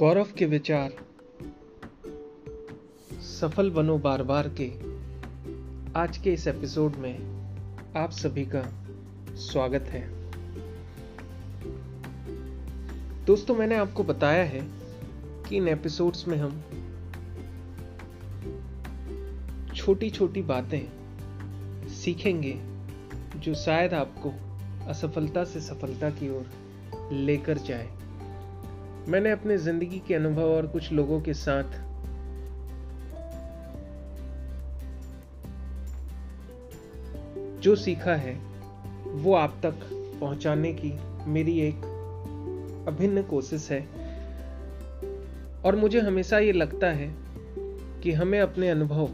गौरव के विचार। सफल बनो बार बार के। आज के इस एपिसोड में आप सभी का स्वागत है। दोस्तों, मैंने आपको बताया है कि इन एपिसोड्स में हम छोटी छोटी बातें सीखेंगे जो शायद आपको असफलता से सफलता की ओर लेकर जाए। मैंने अपने ज़िंदगी के अनुभव और कुछ लोगों के साथ जो सीखा है, वो आप तक पहुँचाने की मेरी एक अभिन्न कोशिश है। और मुझे हमेशा ये लगता है कि हमें अपने अनुभव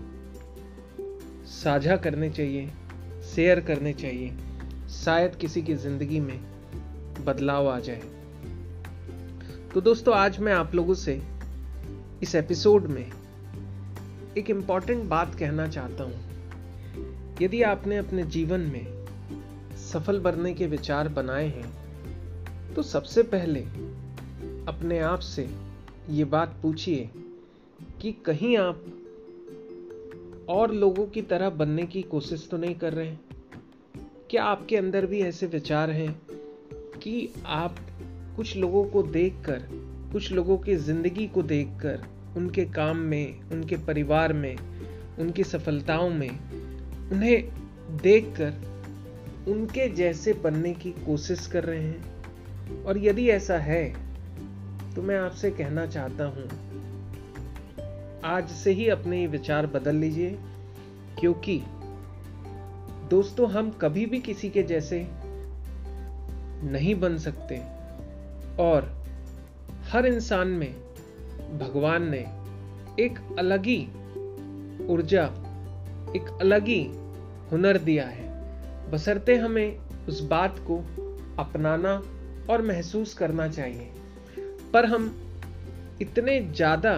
साझा करने चाहिए, शेयर करने चाहिए, शायद किसी की ज़िंदगी में बदलाव आ जाए। तो दोस्तों, आज मैं आप लोगों से इस एपिसोड में एक इंपॉर्टेंट बात कहना चाहता हूँ। यदि आपने अपने जीवन में सफल बनने के विचार बनाए हैं तो सबसे पहले अपने आप से ये बात पूछिए कि कहीं आप और लोगों की तरह बनने की कोशिश तो नहीं कर रहे हैं? क्या आपके अंदर भी ऐसे विचार हैं कि आप कुछ लोगों को देखकर, कुछ लोगों की ज़िंदगी को देखकर, उनके काम में, उनके परिवार में, उनकी सफलताओं में, उन्हें देखकर उनके जैसे बनने की कोशिश कर रहे हैं। और यदि ऐसा है तो मैं आपसे कहना चाहता हूँ, आज से ही अपने विचार बदल लीजिए, क्योंकि दोस्तों, हम कभी भी किसी के जैसे नहीं बन सकते। और हर इंसान में भगवान ने एक अलग ही ऊर्जा, एक अलग ही हुनर दिया है। बसरते हमें उस बात को अपनाना और महसूस करना चाहिए। पर हम इतने ज़्यादा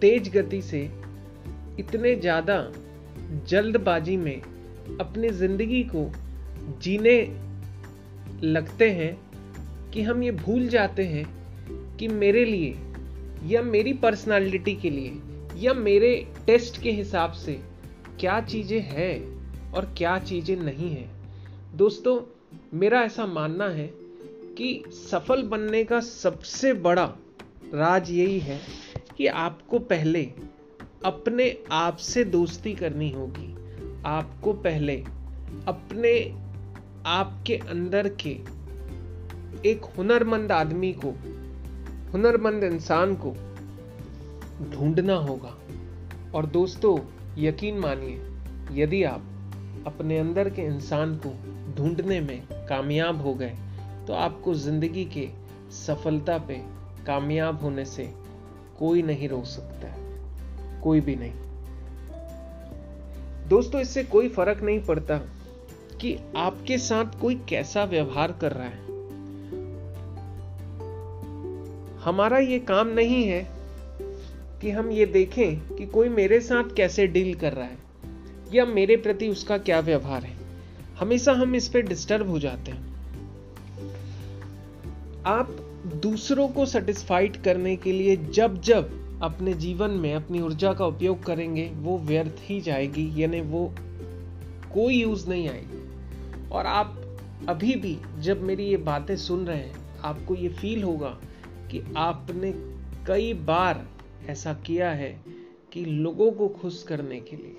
तेज गति से, इतने ज़्यादा जल्दबाजी में अपनी ज़िंदगी को जीने लगते हैं कि हम ये भूल जाते हैं कि मेरे लिए या मेरी पर्सनालिटी के लिए या मेरे टेस्ट के हिसाब से क्या चीज़ें हैं और क्या चीज़ें नहीं हैं। दोस्तों, मेरा ऐसा मानना है कि सफल बनने का सबसे बड़ा राज यही है कि आपको पहले अपने आप से दोस्ती करनी होगी। आपको पहले अपने आपके अंदर के एक हुनरमंद आदमी को, हुनरमंद इंसान को ढूंढना होगा। और दोस्तों, यकीन मानिए, यदि आप अपने अंदर के इंसान को ढूँढने में कामयाब हो गए तो आपको ज़िंदगी के सफलता पे कामयाब होने से कोई नहीं रोक सकता कोई भी नहीं। दोस्तों, इससे कोई फ़र्क नहीं पड़ता कि आपके साथ कोई कैसा व्यवहार कर रहा है। हमारा ये काम नहीं है कि हम ये देखें कि कोई मेरे साथ कैसे डील कर रहा है, या मेरे प्रति उसका क्या व्यवहार है। हमेशा हम इस पे डिस्टर्ब हो जाते हैं। आप दूसरों को सेटिस्फाइड करने के लिए जब जब अपने जीवन में अपनी ऊर्जा का उपयोग करेंगे, वो व्यर्थ ही जाएगी, यानी वो कोई यूज़ नहीं आएगी। और आप अभी भी जब मेरी ये बातें सुन रहे हैं, आपको ये फील होगा कि आपने कई बार ऐसा किया है कि लोगों को खुश करने के लिए,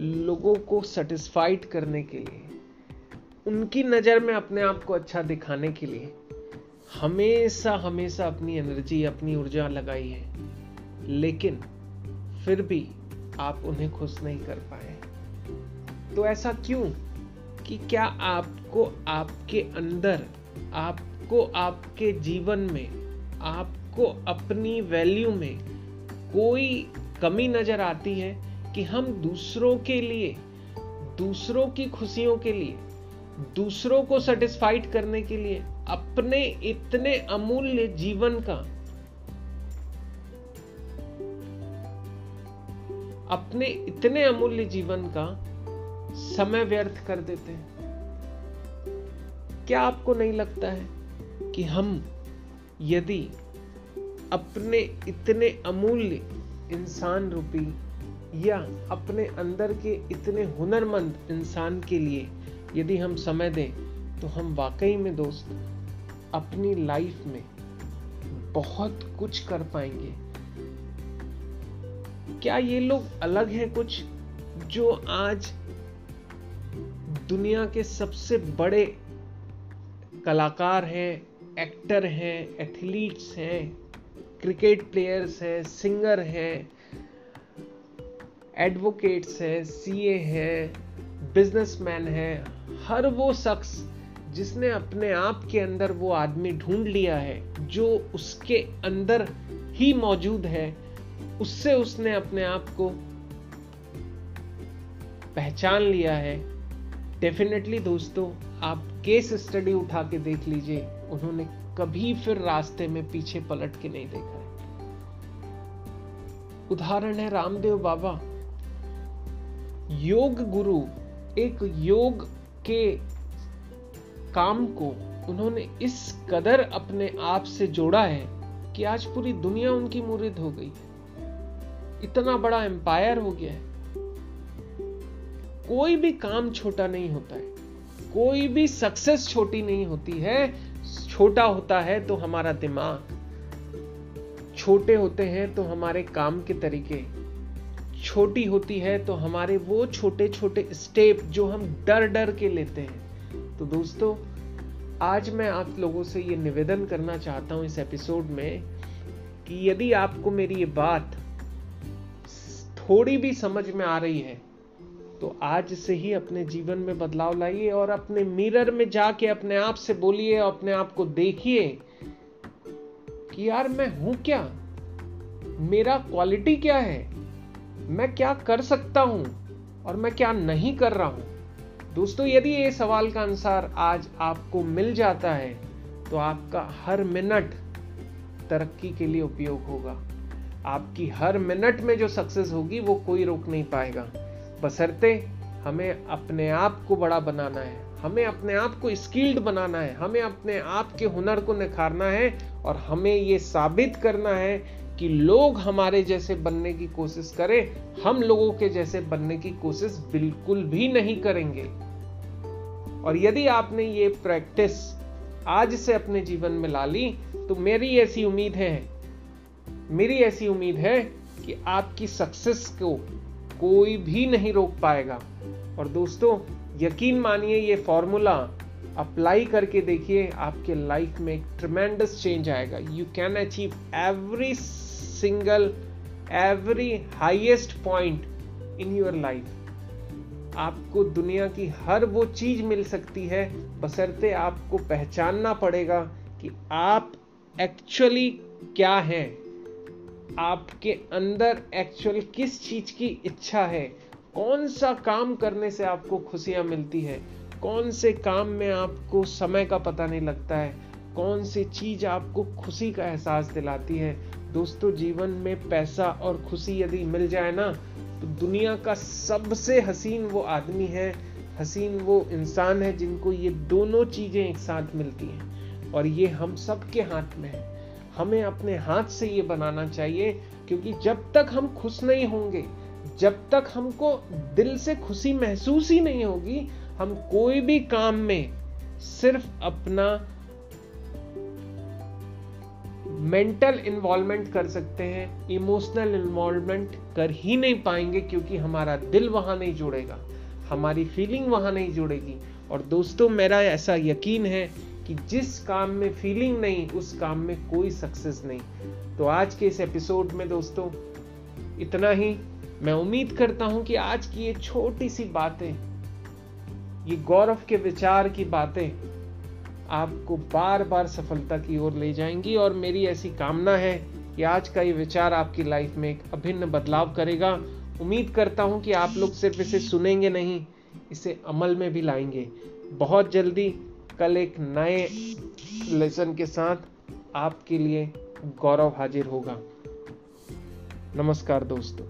लोगों को सेटिस्फाइड करने के लिए, उनकी नज़र में अपने आप को अच्छा दिखाने के लिए हमेशा हमेशा अपनी एनर्जी अपनी ऊर्जा लगाई है। लेकिन फिर भी आप उन्हें खुश नहीं कर पाए। तो ऐसा क्यों? कि क्या आपको आपके अंदर, आपको आपके जीवन में आपको अपनी वैल्यू में कोई कमी नज़र आती है कि हम दूसरों के लिए, दूसरों की खुशियों के लिए, दूसरों को सेटिस्फाइड करने के लिए, अपने इतने अमूल्य जीवन का, अपने इतने अमूल्य जीवन का समय व्यर्थ कर देते हैं। क्या आपको नहीं लगता है कि हम यदि अपने इतने अमूल्य इंसान रूपी या अपने अंदर के इतने हुनरमंद इंसान के लिए यदि हम समय दें तो हम वाकई में दोस्त अपनी लाइफ में बहुत कुछ कर पाएँगे। क्या ये लोग अलग हैं कुछ जो आज दुनिया के सबसे बड़े कलाकार हैं एक्टर हैं, एथलीट्स हैं, क्रिकेट प्लेयर्स हैं, सिंगर हैं, एडवोकेट्स हैं, सीए हैं, बिजनेसमैन हैं, हर वो शख्स जिसने अपने आप के अंदर वो आदमी ढूंढ लिया है, जो उसके अंदर ही मौजूद है, उससे उसने अपने आप को पहचान लिया है। डेफिनेटली दोस्तों, आप केस स्टडी उठा के देख लीजिए। उन्होंने कभी फिर रास्ते में पीछे पलट के नहीं देखा है। उदाहरण है रामदेव बाबा। योग गुरु, एक योग के काम को उन्होंने इस कदर अपने आप से जोड़ा है कि आज पूरी दुनिया उनकी मुरीद हो गई इतना बड़ा एम्पायर हो गया है। कोई भी काम छोटा नहीं होता है। कोई भी सक्सेस छोटी नहीं होती है। छोटा होता है तो हमारा दिमाग, छोटे होते हैं तो हमारे काम के तरीके, छोटी होती है तो हमारे वो छोटे छोटे स्टेप जो हम डर डर के लेते हैं। तो दोस्तों, आज मैं आप लोगों से ये निवेदन करना चाहता हूँ इस एपिसोड में कि यदि आपको मेरी ये बात थोड़ी भी समझ में आ रही है तो आज से ही अपने जीवन में बदलाव लाइए और अपने मिरर में जाके अपने आप से बोलिए और अपने आप को देखिए कि यार मैं हूँ क्या? मेरा क्वालिटी क्या है? मैं क्या कर सकता हूँ और मैं क्या नहीं कर रहा हूँ? दोस्तों, यदि ये सवाल का आंसर आज आपको मिल जाता है तो आपका हर मिनट तरक्की के लिए उपयोग होगा। आपकी हर मिनट में जो सक्सेस होगी, वो कोई रोक नहीं पाएगा। बसरते, हमें अपने आप को बड़ा बनाना है। हमें अपने आप को स्किल्ड बनाना है। हमें अपने आप के हुनर को निखारना है और हमें ये साबित करना है कि लोग हमारे जैसे बनने की कोशिश करें, हम लोगों के जैसे बनने की कोशिश बिल्कुल भी नहीं करेंगे। और यदि आपने ये प्रैक्टिस आज से अपने जीवन में ला ली तो मेरी ऐसी उम्मीद है, मेरी ऐसी उम्मीद है कि आपकी सक्सेस को कोई भी नहीं रोक पाएगा। और दोस्तों, यकीन मानिए, ये फॉर्मूला अप्लाई करके देखिए, आपके लाइफ में एक ट्रमेंडस चेंज आएगा। You can achieve every single every highest point in your life आपको दुनिया की हर वो चीज़ मिल सकती है बसरते आपको पहचानना पड़ेगा कि आप एक्चुअली क्या हैं। आपके अंदर एक्चुअल किस चीज़ की इच्छा है? कौन सा काम करने से आपको खुशियाँ मिलती है? कौन से काम में आपको समय का पता नहीं लगता है? कौन सी चीज़ आपको खुशी का एहसास दिलाती है? दोस्तों, जीवन में पैसा और खुशी यदि मिल जाए ना तो दुनिया का सबसे हसीन वो आदमी है, हसीन वो इंसान है जिनको ये दोनों चीज़ें एक साथ मिलती हैं। और ये हम सबके हाथ में है। हमें अपने हाथ से ये बनाना चाहिए, क्योंकि जब तक हम खुश नहीं होंगे, जब तक हमको दिल से खुशी महसूस ही नहीं होगी, हम कोई भी काम में सिर्फ़ अपना मेंटल इन्वॉल्वमेंट कर सकते हैं इमोशनल इन्वॉल्वमेंट कर ही नहीं पाएँगे, क्योंकि हमारा दिल वहाँ नहीं जुड़ेगा, हमारी फीलिंग वहाँ नहीं जुड़ेगी। और दोस्तों, मेरा ऐसा यकीन है कि जिस काम में फीलिंग नहीं, उस काम में कोई सक्सेस नहीं। तो आज के इस एपिसोड में दोस्तों, इतना ही। मैं उम्मीद करता हूँ कि आज की ये छोटी सी बातें, ये गौरव के विचार की बातें आपको बार बार सफलता की ओर ले जाएँगी और मेरी ऐसी कामना है कि आज का ये विचार आपकी लाइफ में एक अभिन्न बदलाव करेगा। उम्मीद करता हूँ कि आप लोग सिर्फ़ इसे सुनेंगे नहीं, इसे अमल में भी लाएँगे। बहुत जल्दी कल एक नए लेसन के साथ आपके लिए गौरव हाजिर होगा। नमस्कार दोस्तों।